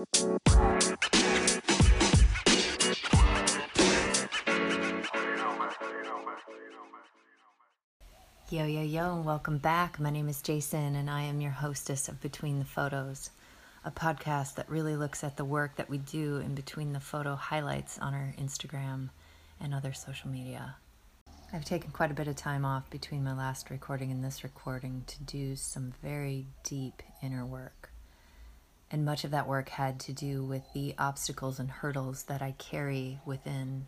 Yo, yo, yo, and welcome back. My name is Jason, and I am your hostess of Between the Photos, a podcast that really looks at the work that we do in between the photo highlights on our Instagram and other social media. I've taken quite a bit of time off between my last recording and this recording to do some very deep inner work. And much of that work had to do with the obstacles and hurdles that I carry within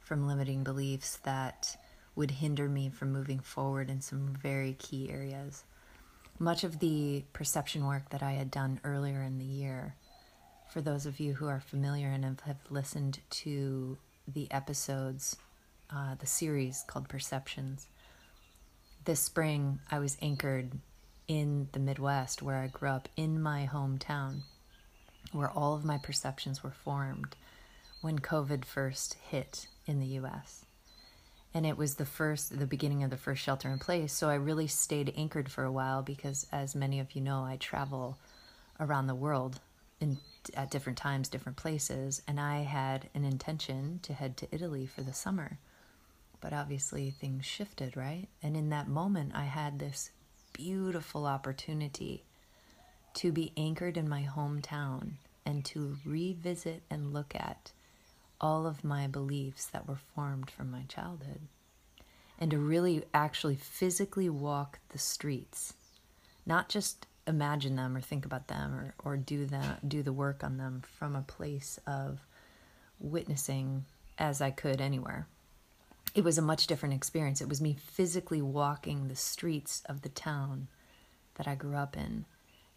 from limiting beliefs that would hinder me from moving forward in some very key areas. Much of the perception work that I had done earlier in the year, for those of you who are familiar and have listened to the episodes, uh, the series called Perceptions, this spring I was anchored in the Midwest where I grew up in my hometown, where all of my perceptions were formed when COVID first hit in the US and it was the first the beginning of the first shelter in place. So i really stayed anchored for a while because as many of you know i travel around the world in at different times different places. And i had an intention to head to italy for the summer. But obviously things shifted right? And in that moment i had this beautiful opportunity to be anchored in my hometown and to revisit and look at all of my beliefs that were formed from my childhood and to really actually physically walk the streets not just imagine them or think about them or, or do that do the work on them from a place of witnessing as I could anywhere. It was a much different experience. It was me physically walking the streets of the town that I grew up in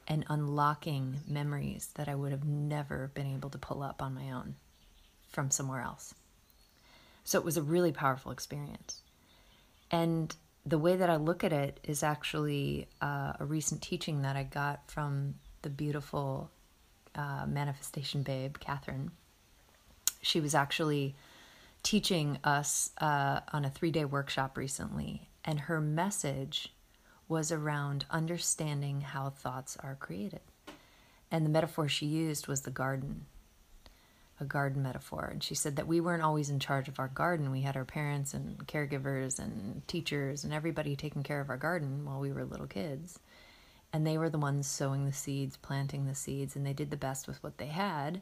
and unlocking memories that I would have never been able to pull up on my own from somewhere else. So it was a really powerful experience. And the way that I look at it is actually uh, a recent teaching that I got from the beautiful uh, manifestation babe, Kathrin. She was actually teaching us uh, on a three day workshop recently, and her message was around understanding how thoughts are created. And the metaphor she used was the garden a garden metaphor. And she said that we weren't always in charge of our garden. We had our parents and caregivers and teachers and everybody taking care of our garden while we were little kids. And they were the ones sowing the seeds, planting the seeds, and they did the best with what they had.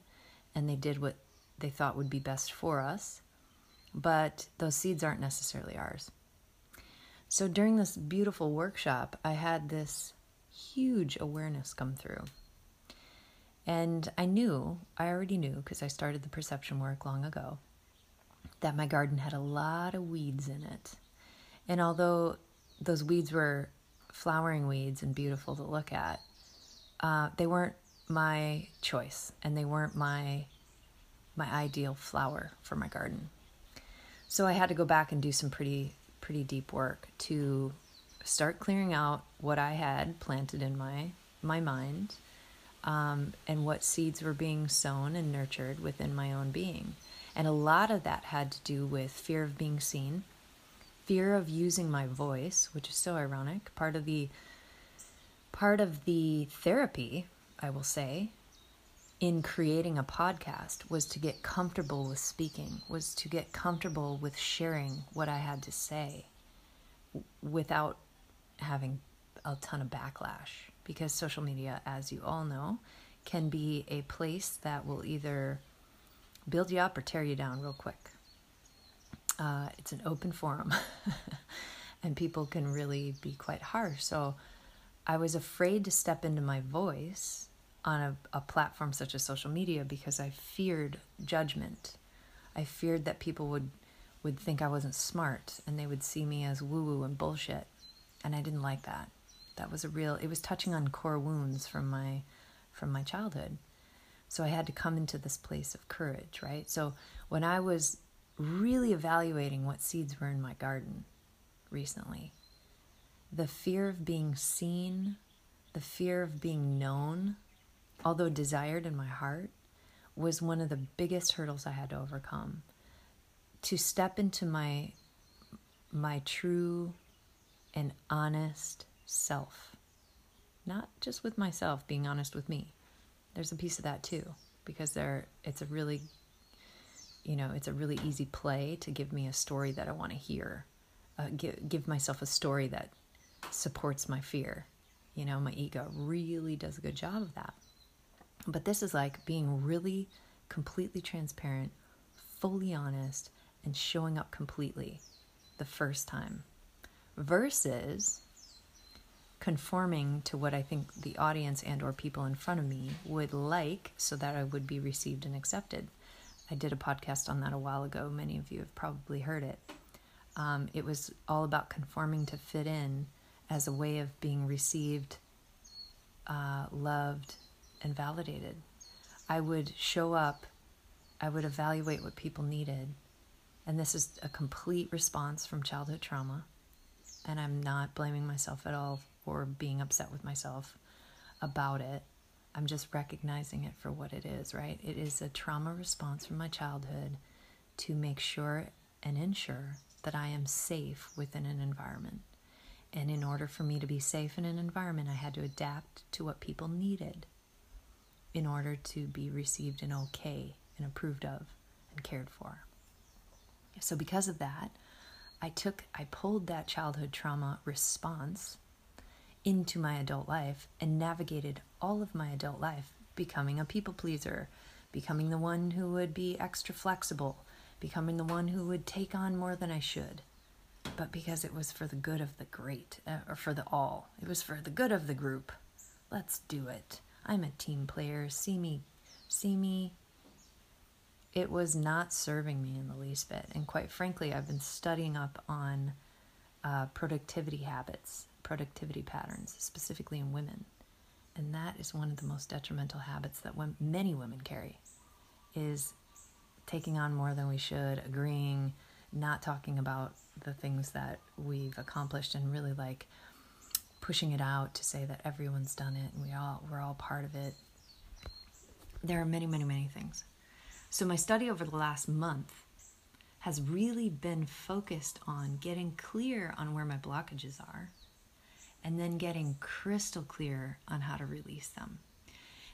And they did what they thought would be best for us. But those seeds aren't necessarily ours. So during this beautiful workshop, I had this huge awareness come through and I knew, I already knew, because I started the perception work long ago, that my garden had a lot of weeds in it. And although those weeds were flowering weeds and beautiful to look at, uh, they weren't my choice and they weren't my my ideal flower for my garden. So I had to go back and do some pretty pretty deep work to start clearing out what I had planted in my my mind um, and what seeds were being sown and nurtured within my own being. And a lot of that had to do with fear of being seen, fear of using my voice, which is so ironic. Part of the part of the therapy, I will say, in creating a podcast was to get comfortable with speaking, was to get comfortable with sharing what I had to say without having a ton of backlash because social media, as you all know, can be a place that will either build you up or tear you down real quick. Uh, it's an open forum, and people can really be quite harsh. So I was afraid to step into my voice on a, a platform such as social media because I feared judgment. I feared that people would would think I wasn't smart and they would see me as woo woo and bullshit. And I didn't like that that was a real it was touching on core wounds from my from my childhood so i had to come into this place of courage right so when i was really evaluating what seeds were in my garden recently the fear of being seen the fear of being known although desired in my heart was one of the biggest hurdles i had to overcome. To step into my my true and honest self. Not just with myself, being honest with me, there's a piece of that too because there it's a really you know it's a really easy play to give me a story that i want to hear. Uh, give, give myself a story that supports my fear. You know my ego really does a good job of that but this is like being really completely transparent fully honest and showing up completely the first time versus conforming to what I think the audience and or people in front of me would like so that I would be received and accepted. I did a podcast on that a while ago. Many of you have probably heard it. Um, it was all about conforming to fit in as a way of being received, uh, loved, and validated. I would show up, I would evaluate what people needed, and this is a complete response from childhood trauma. And I'm not blaming myself at all or being upset with myself about it. I'm just recognizing it for what it is, right? It is a trauma response from my childhood to make sure and ensure that I am safe within an environment. And in order for me to be safe in an environment, I had to adapt to what people needed in order to be received and okay and approved of and cared for. So, because of that, I took, I pulled that childhood trauma response into my adult life and navigated all of my adult life becoming a people pleaser, becoming the one who would be extra flexible, becoming the one who would take on more than I should. But because it was for the good of the great, uh, or for the all, it was for the good of the group. Let's do it. I'm a team player. See me, see me. It was not serving me in the least bit. And quite frankly, I've been studying up on uh, productivity habits productivity patterns, specifically in women. And that is one of the most detrimental habits that many women carry is taking on more than we should, agreeing, not talking about the things that we've accomplished and really like pushing it out to say that everyone's done it and we all we're all part of it. There are many, many, many things. So my study over the last month has really been focused on getting clear on where my blockages are and then getting crystal clear on how to release them.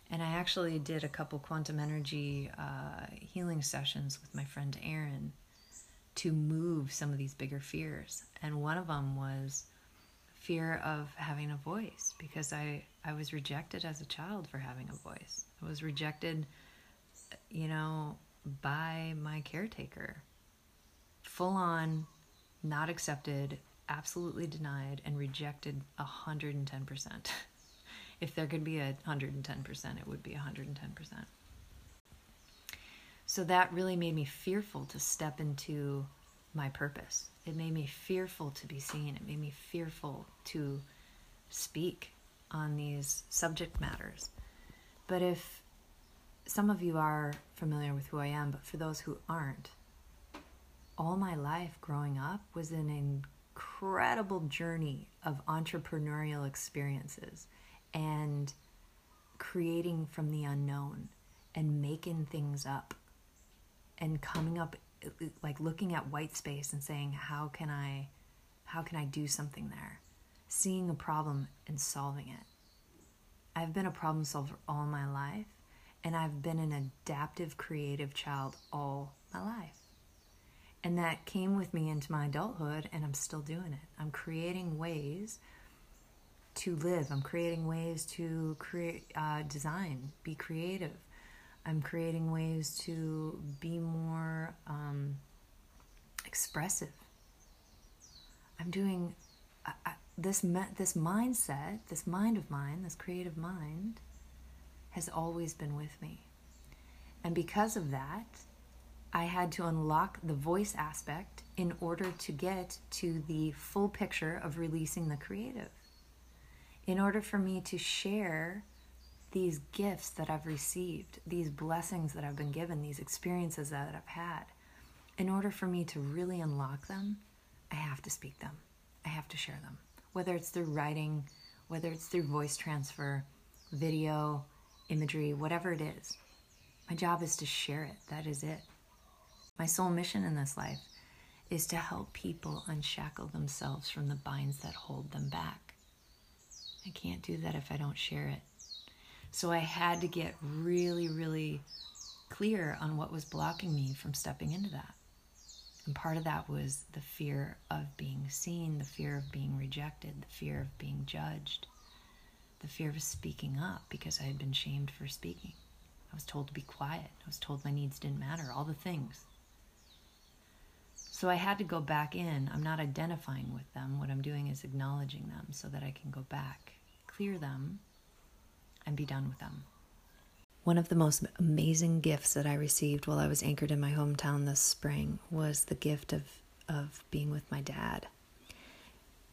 And I actually did a couple quantum energy uh, healing sessions with my friend Erin to move some of these bigger fears. And one of them was fear of having a voice because I, I was rejected as a child for having a voice. I was rejected, you know, by my caretaker. Full on, not accepted, absolutely denied and rejected 110%. if there could be a 110%, it would be 110%. So that really made me fearful to step into my purpose. It made me fearful to be seen. It made me fearful to speak on these subject matters. But if some of you are familiar with who I am, but for those who aren't, all my life growing up was an incredible journey of entrepreneurial experiences and creating from the unknown and making things up and coming up like looking at white space and saying how can i how can i do something there seeing a problem and solving it i've been a problem solver all my life and i've been an adaptive creative child all my life and that came with me into my adulthood, and I'm still doing it. I'm creating ways to live. I'm creating ways to create, uh, design, be creative. I'm creating ways to be more um, expressive. I'm doing uh, uh, this. This mindset, this mind of mine, this creative mind, has always been with me, and because of that, I had to unlock the voice aspect in order to get to the full picture of releasing the creative. In order for me to share these gifts that I've received, these blessings that I've been given, these experiences that I've had, in order for me to really unlock them, I have to speak them. I have to share them. Whether it's through writing, whether it's through voice transfer, video, imagery, whatever it is. My job is to share it. That is it. My sole mission in this life is to help people unshackle themselves from the binds that hold them back. I can't do that if I don't share it. So I had to get really, really clear on what was blocking me from stepping into that. And part of that was the fear of being seen, the fear of being rejected, the fear of being judged, the fear of speaking up because I had been shamed for speaking. I was told to be quiet. I was told my needs didn't matter, all the things. So I had to go back in. I'm not identifying with them. What I'm doing is acknowledging them so that I can go back, clear them, and be done with them. One of the most amazing gifts that I received while I was anchored in my hometown this spring was the gift of, of being with my dad.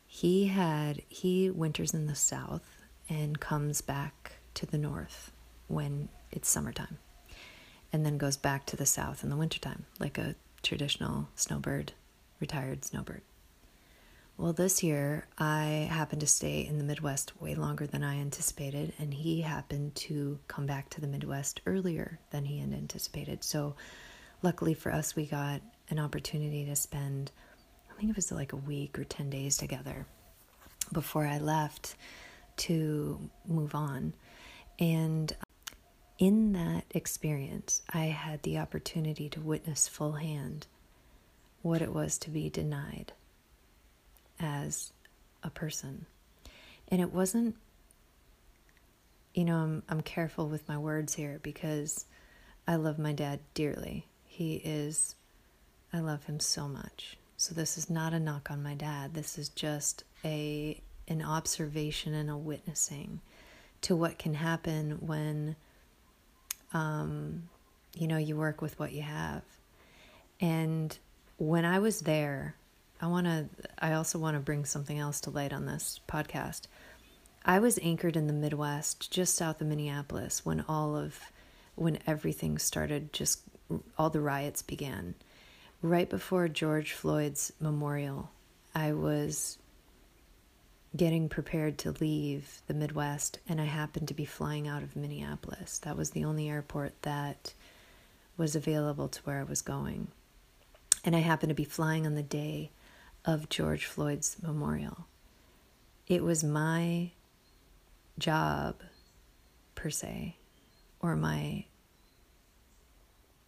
He had he winters in the south and comes back to the north when it's summertime and then goes back to the south in the wintertime like a traditional snowbird, retired snowbird. Well, this year I happened to stay in the Midwest way longer than I anticipated, and he happened to come back to the Midwest earlier than he had anticipated. So, luckily for us, we got an opportunity to spend, I think it was like a week or 10 days together before I left to move on. And in that experience, I had the opportunity to witness full hand what it was to be denied as a person. And it wasn't, you know, I'm, I'm careful with my words here because I love my dad dearly. He is, I love him so much. So this is not a knock on my dad. This is just a an observation and a witnessing to what can happen when um, you know, you work with what you have. And when I was there, I want to, I also want to bring something else to light on this podcast. I was anchored in the Midwest, just south of Minneapolis, when all of, when everything started, just all the riots began. Right before George Floyd's memorial, I was getting prepared to leave the Midwest, and I happened to be flying out of Minneapolis. That was the only airport that was available to where I was going. And I happened to be flying on the day of George Floyd's memorial. It was my job, per se, or my,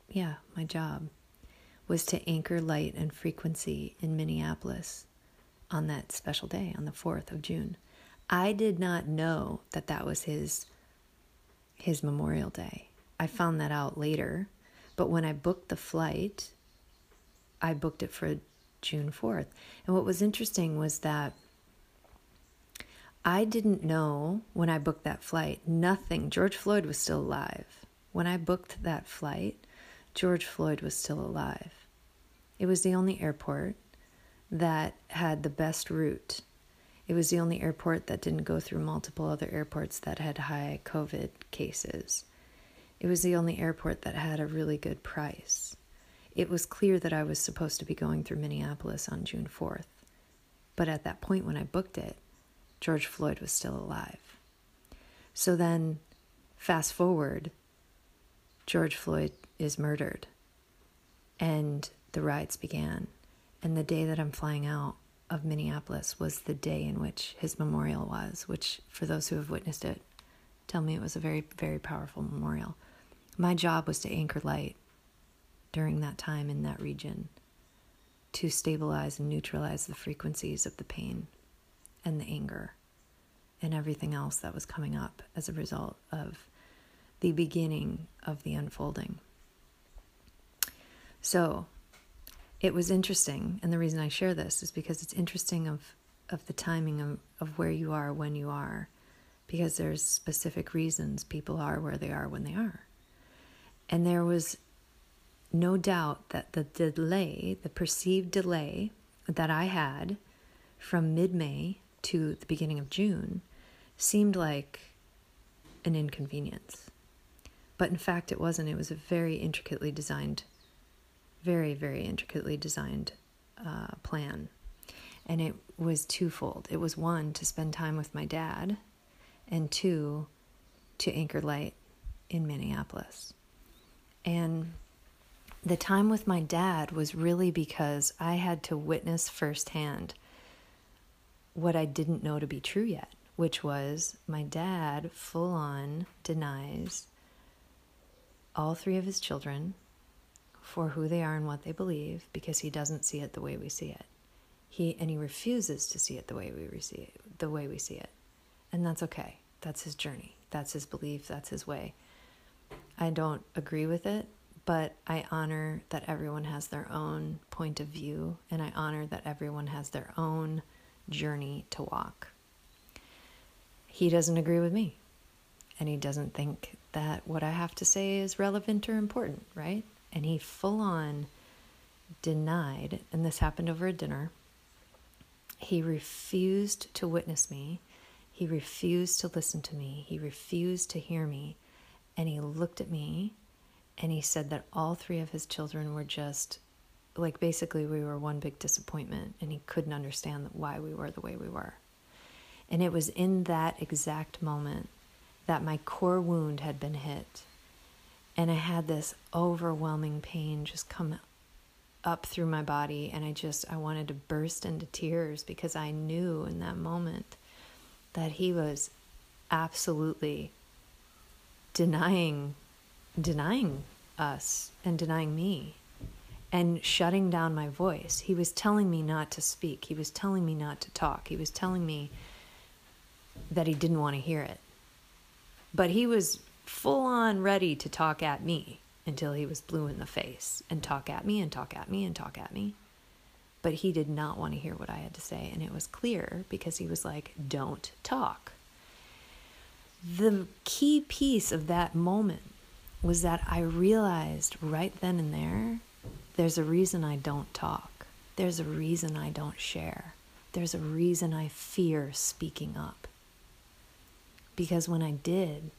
yeah, my job was to anchor light and frequency in Minneapolis on that special day, on the 4th of June. I did not know that that was his his Memorial Day. I found that out later, but when I booked the flight, I booked it for June 4th. And what was interesting was that I didn't know when I booked that flight, nothing. George Floyd was still alive. When I booked that flight, George Floyd was still alive. It was the only airport that had the best route. It was the only airport that didn't go through multiple other airports that had high COVID cases. It was the only airport that had a really good price. It was clear that I was supposed to be going through Minneapolis on June 4th. But at that point, when I booked it, George Floyd was still alive. So then, fast forward, George Floyd is murdered, and the riots began. And the day that I'm flying out of Minneapolis was the day in which his memorial was, which, for those who have witnessed it, tell me it was a very, very powerful memorial. My job was to anchor light during that time in that region to stabilize and neutralize the frequencies of the pain and the anger and everything else that was coming up as a result of the beginning of the unfolding. So, it was interesting, and the reason I share this is because it's interesting of of the timing of, of where you are when you are, because there's specific reasons people are where they are when they are. And there was no doubt that the delay, the perceived delay that I had from mid May to the beginning of June seemed like an inconvenience. But in fact, it wasn't. It was a very intricately designed very, very intricately designed uh, plan. And it was twofold. It was one, to spend time with my dad, and two, to anchor light in Minneapolis. And the time with my dad was really because I had to witness firsthand what I didn't know to be true yet, which was my dad full on denies all three of his children for who they are and what they believe because he doesn't see it the way we see it. He and he refuses to see it the way we see it, the way we see it. And that's okay. That's his journey. That's his belief, that's his way. I don't agree with it, but I honor that everyone has their own point of view and I honor that everyone has their own journey to walk. He doesn't agree with me and he doesn't think that what I have to say is relevant or important, right? And he full on denied, and this happened over a dinner. He refused to witness me. He refused to listen to me. He refused to hear me. And he looked at me and he said that all three of his children were just like basically we were one big disappointment and he couldn't understand why we were the way we were. And it was in that exact moment that my core wound had been hit. And I had this overwhelming pain just come up through my body. And I just, I wanted to burst into tears because I knew in that moment that he was absolutely denying, denying us and denying me and shutting down my voice. He was telling me not to speak. He was telling me not to talk. He was telling me that he didn't want to hear it. But he was full on ready to talk at me until he was blue in the face and talk at me and talk at me and talk at me. But he did not want to hear what I had to say. And it was clear because he was like, don't talk. The key piece of that moment was that I realized right then and there there's a reason I don't talk, there's a reason I don't share, there's a reason I fear speaking up. Because when I did,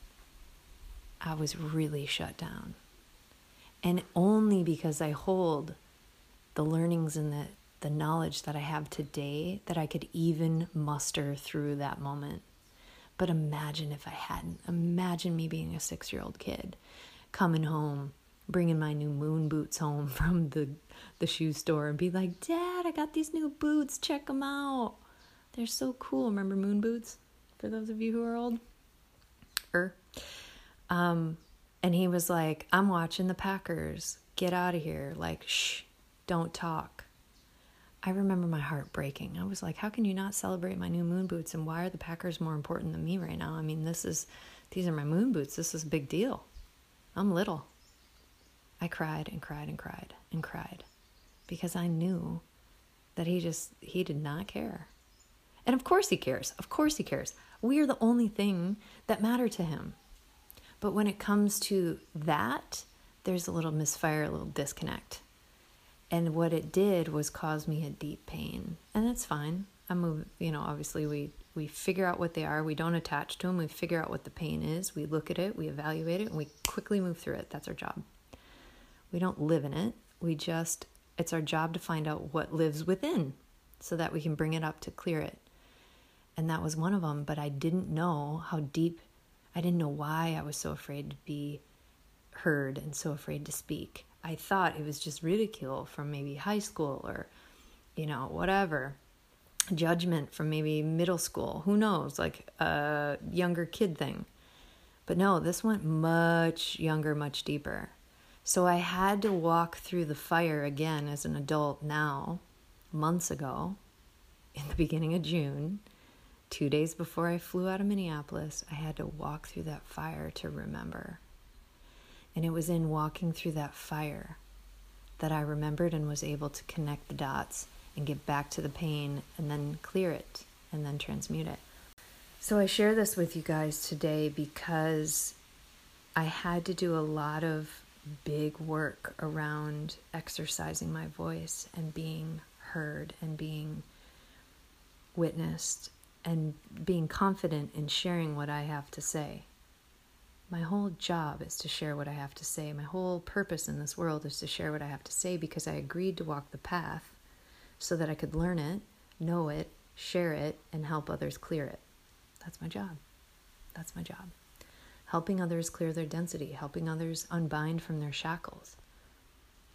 I was really shut down. And only because I hold the learnings and the, the knowledge that I have today that I could even muster through that moment. But imagine if I hadn't. Imagine me being a six year old kid coming home, bringing my new moon boots home from the, the shoe store and be like, Dad, I got these new boots. Check them out. They're so cool. Remember moon boots? For those of you who are old? er. Um, and he was like, I'm watching the Packers. Get out of here. Like, shh, don't talk. I remember my heart breaking. I was like, how can you not celebrate my new moon boots? And why are the Packers more important than me right now? I mean, this is, these are my moon boots. This is a big deal. I'm little. I cried and cried and cried and cried because I knew that he just, he did not care. And of course he cares. Of course he cares. We are the only thing that matter to him. But when it comes to that, there's a little misfire, a little disconnect. And what it did was cause me a deep pain. And that's fine. I move, you know, obviously we we figure out what they are, we don't attach to them, we figure out what the pain is, we look at it, we evaluate it, and we quickly move through it. That's our job. We don't live in it. We just it's our job to find out what lives within so that we can bring it up to clear it and that was one of them but i didn't know how deep i didn't know why i was so afraid to be heard and so afraid to speak i thought it was just ridicule from maybe high school or you know whatever judgment from maybe middle school. Who knows? Like a younger kid thing. But no this went much younger much deeper. So i had to walk through the fire again as an adult now months ago in the beginning of june. Two days before I flew out of Minneapolis, I had to walk through that fire to remember. And it was in walking through that fire that I remembered and was able to connect the dots and get back to the pain and then clear it and then transmute it. So I share this with you guys today because I had to do a lot of big work around exercising my voice and being heard and being witnessed and being confident in sharing what I have to say. My whole job is to share what I have to say. My whole purpose in this world is to share what I have to say because I agreed to walk the path so that I could learn it, know it, share it, and help others clear it. That's my job. That's my job. Helping others clear their density, helping others unbind from their shackles.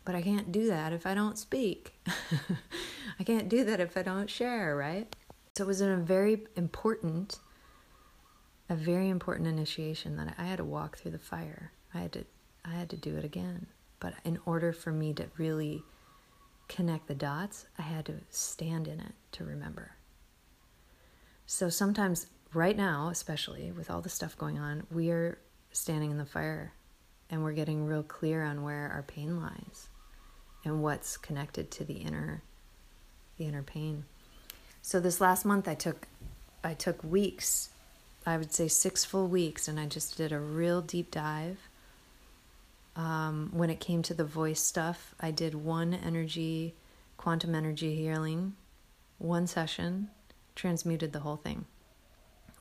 But I can't do that if I don't speak. I can't do that if I don't share, right? So it was a very important a very important initiation that I had to walk through the fire. I had to I had to do it again. But in order for me to really connect the dots, I had to stand in it to remember. So sometimes right now, especially with all the stuff going on, we are standing in the fire and we're getting real clear on where our pain lies and what's connected to the inner the inner pain. So this last month I took I took weeks, I would say 6 full weeks and I just did a real deep dive. Um, when it came to the voice stuff, I did one energy quantum energy healing, one session, transmuted the whole thing.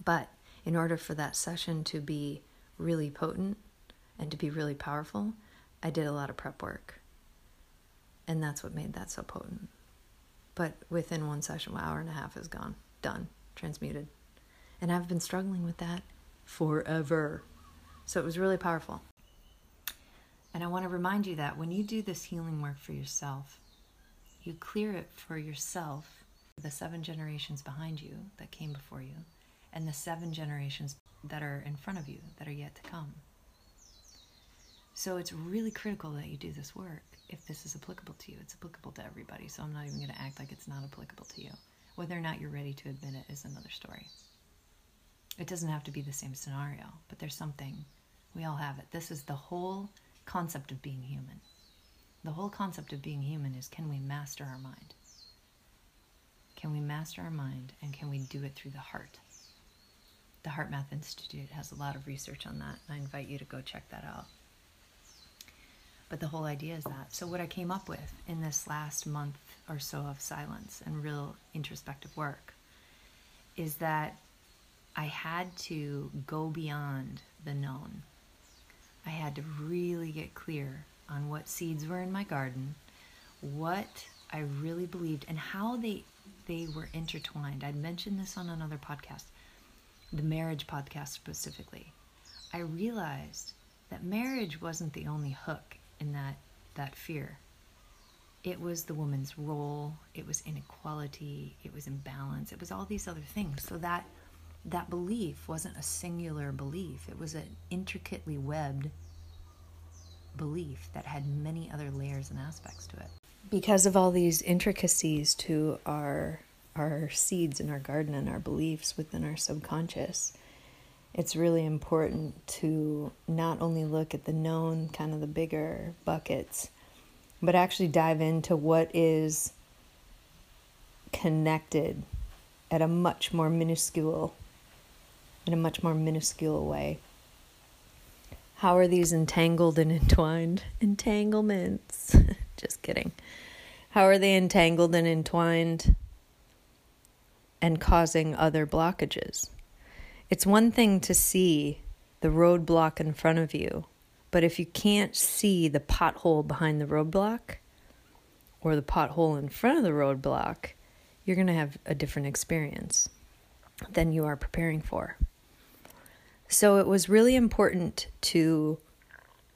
But in order for that session to be really potent and to be really powerful, I did a lot of prep work. And that's what made that so potent. But within one session, an hour and a half is gone, done, transmuted. And I've been struggling with that forever. So it was really powerful. And I want to remind you that when you do this healing work for yourself, you clear it for yourself, the seven generations behind you that came before you, and the seven generations that are in front of you that are yet to come. So it's really critical that you do this work if this is applicable to you. It's applicable to everybody, so I'm not even going to act like it's not applicable to you. Whether or not you're ready to admit it is another story. It doesn't have to be the same scenario, but there's something. We all have it. This is the whole concept of being human. The whole concept of being human is can we master our mind? Can we master our mind and can we do it through the heart? The HeartMath Institute has a lot of research on that. I invite you to go check that out. But the whole idea is that. So, what I came up with in this last month or so of silence and real introspective work is that I had to go beyond the known. I had to really get clear on what seeds were in my garden, what I really believed, and how they they were intertwined. I'd mentioned this on another podcast, the marriage podcast specifically. I realized that marriage wasn't the only hook in that that fear. It was the woman's role, it was inequality, it was imbalance, it was all these other things. So that that belief wasn't a singular belief. It was an intricately webbed belief that had many other layers and aspects to it. Because of all these intricacies to our our seeds in our garden and our beliefs within our subconscious, it's really important to not only look at the known, kind of the bigger buckets, but actually dive into what is connected at a much more minuscule in a much more minuscule way how are these entangled and entwined? Entanglements. Just kidding. How are they entangled and entwined and causing other blockages? It's one thing to see the roadblock in front of you, but if you can't see the pothole behind the roadblock or the pothole in front of the roadblock, you're going to have a different experience than you are preparing for. So it was really important to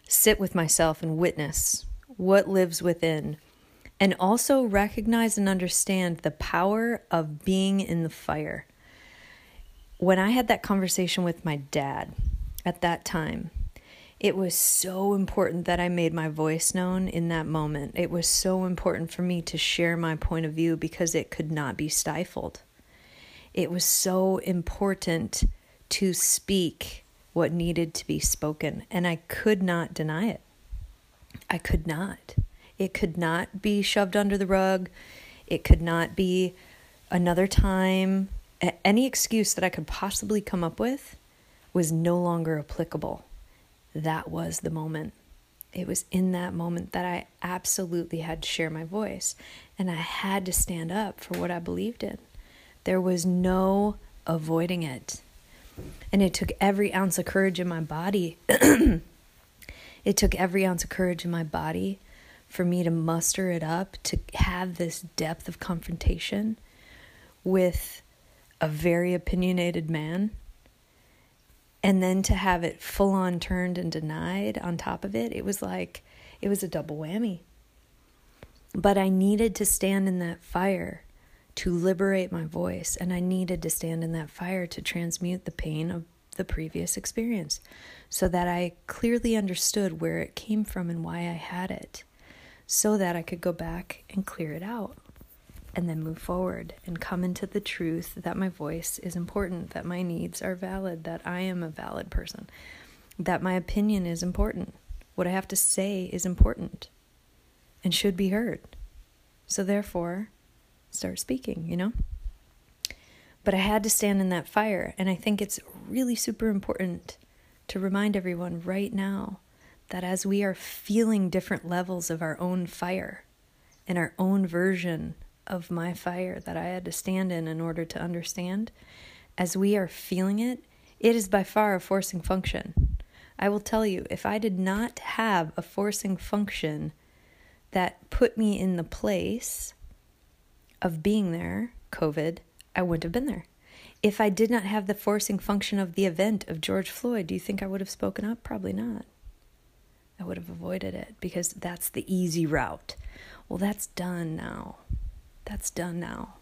sit with myself and witness what lives within, and also recognize and understand the power of being in the fire. When I had that conversation with my dad at that time, it was so important that I made my voice known in that moment. It was so important for me to share my point of view because it could not be stifled. It was so important to speak what needed to be spoken, and I could not deny it. I could not. It could not be shoved under the rug. It could not be another time. Any excuse that I could possibly come up with was no longer applicable. That was the moment. It was in that moment that I absolutely had to share my voice and I had to stand up for what I believed in. There was no avoiding it. And it took every ounce of courage in my body. it took every ounce of courage in my body for me to muster it up, to have this depth of confrontation with a very opinionated man. And then to have it full on turned and denied on top of it, it was like, it was a double whammy. But I needed to stand in that fire to liberate my voice. And I needed to stand in that fire to transmute the pain of the previous experience so that I clearly understood where it came from and why I had it, so that I could go back and clear it out and then move forward and come into the truth that my voice is important, that my needs are valid, that I am a valid person, that my opinion is important, what I have to say is important and should be heard. So, therefore, start speaking, you know? But I had to stand in that fire, and I think it's really super important to remind everyone right now that as we are feeling different levels of our own fire and our own version of my fire that I had to stand in in order to understand, as we are feeling it, it is by far a forcing function. I will tell you, if I did not have a forcing function that put me in the place of being there, COVID, I wouldn't have been there. If I did not have the forcing function of the event of George Floyd, do you think I would have spoken up? Probably not. I would have avoided it because that's the easy route. Well, that's done now. That's done now.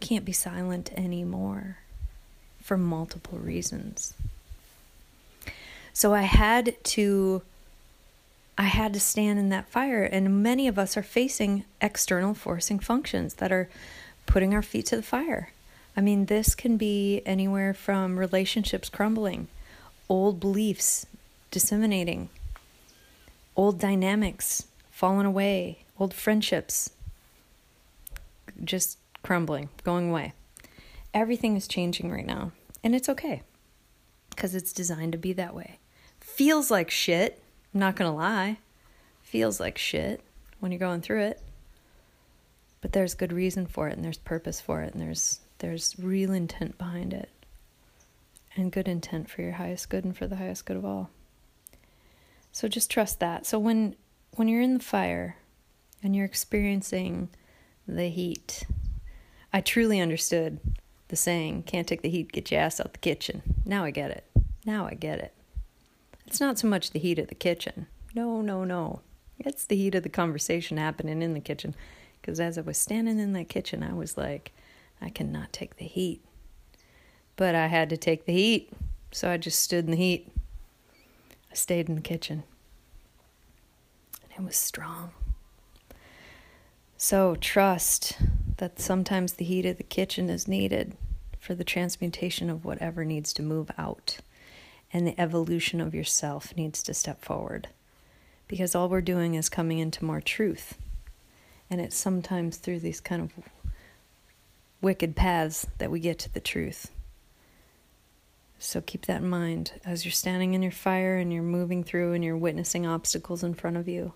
We can't be silent anymore for multiple reasons. So I had to I had to stand in that fire and many of us are facing external forcing functions that are putting our feet to the fire. I mean, this can be anywhere from relationships crumbling, old beliefs disseminating, old dynamics falling away, old friendships just crumbling, going away. Everything is changing right now, and it's okay because it's designed to be that way. Feels like shit, I'm not gonna lie. Feels like shit when you're going through it. But there's good reason for it and there's purpose for it and there's there's real intent behind it. And good intent for your highest good and for the highest good of all. So just trust that. So when when you're in the fire and you're experiencing the heat, I truly understood the saying, can't take the heat, get your ass out the kitchen. Now I get it. Now I get it. It's not so much the heat of the kitchen. No, no, no. It's the heat of the conversation happening in the kitchen. Because as I was standing in that kitchen, I was like, I cannot take the heat. But I had to take the heat. So I just stood in the heat. I stayed in the kitchen. And it was strong. So trust that sometimes the heat of the kitchen is needed for the transmutation of whatever needs to move out and the evolution of yourself needs to step forward. Because all we're doing is coming into more truth. And it's sometimes through these kind of wicked paths that we get to the truth. So keep that in mind as you're standing in your fire and you're moving through and you're witnessing obstacles in front of you.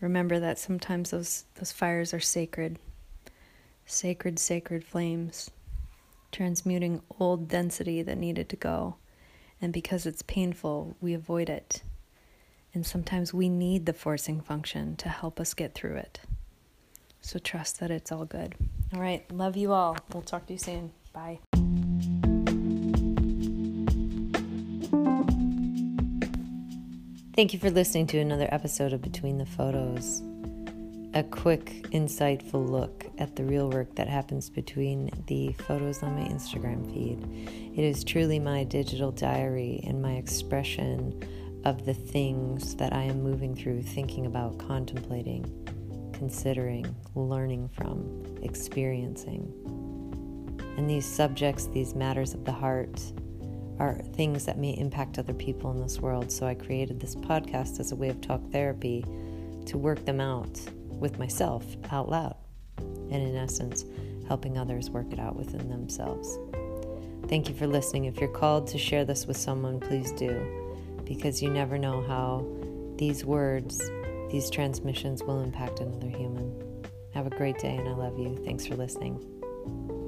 Remember that sometimes those, those fires are sacred, sacred, sacred flames, transmuting old density that needed to go and because it's painful, we avoid it. And sometimes we need the forcing function to help us get through it. So trust that it's all good. All right. Love you all. We'll talk to you soon. Bye. Thank you for listening to another episode of Between the Photos. A quick, insightful look at the real work that happens between the photos on my Instagram feed it is truly my digital diary and my expression of the things that I am moving through, thinking about, contemplating, considering, learning from, experiencing. And these subjects, these matters of the heart, are things that may impact other people in this world. So I created this podcast as a way of talk therapy to work them out with myself out loud. And in essence, helping others work it out within themselves. Thank you for listening. If you're called to share this with someone, please do, because you never know how these words, these transmissions will impact another human. Have a great day, and I love you. Thanks for listening.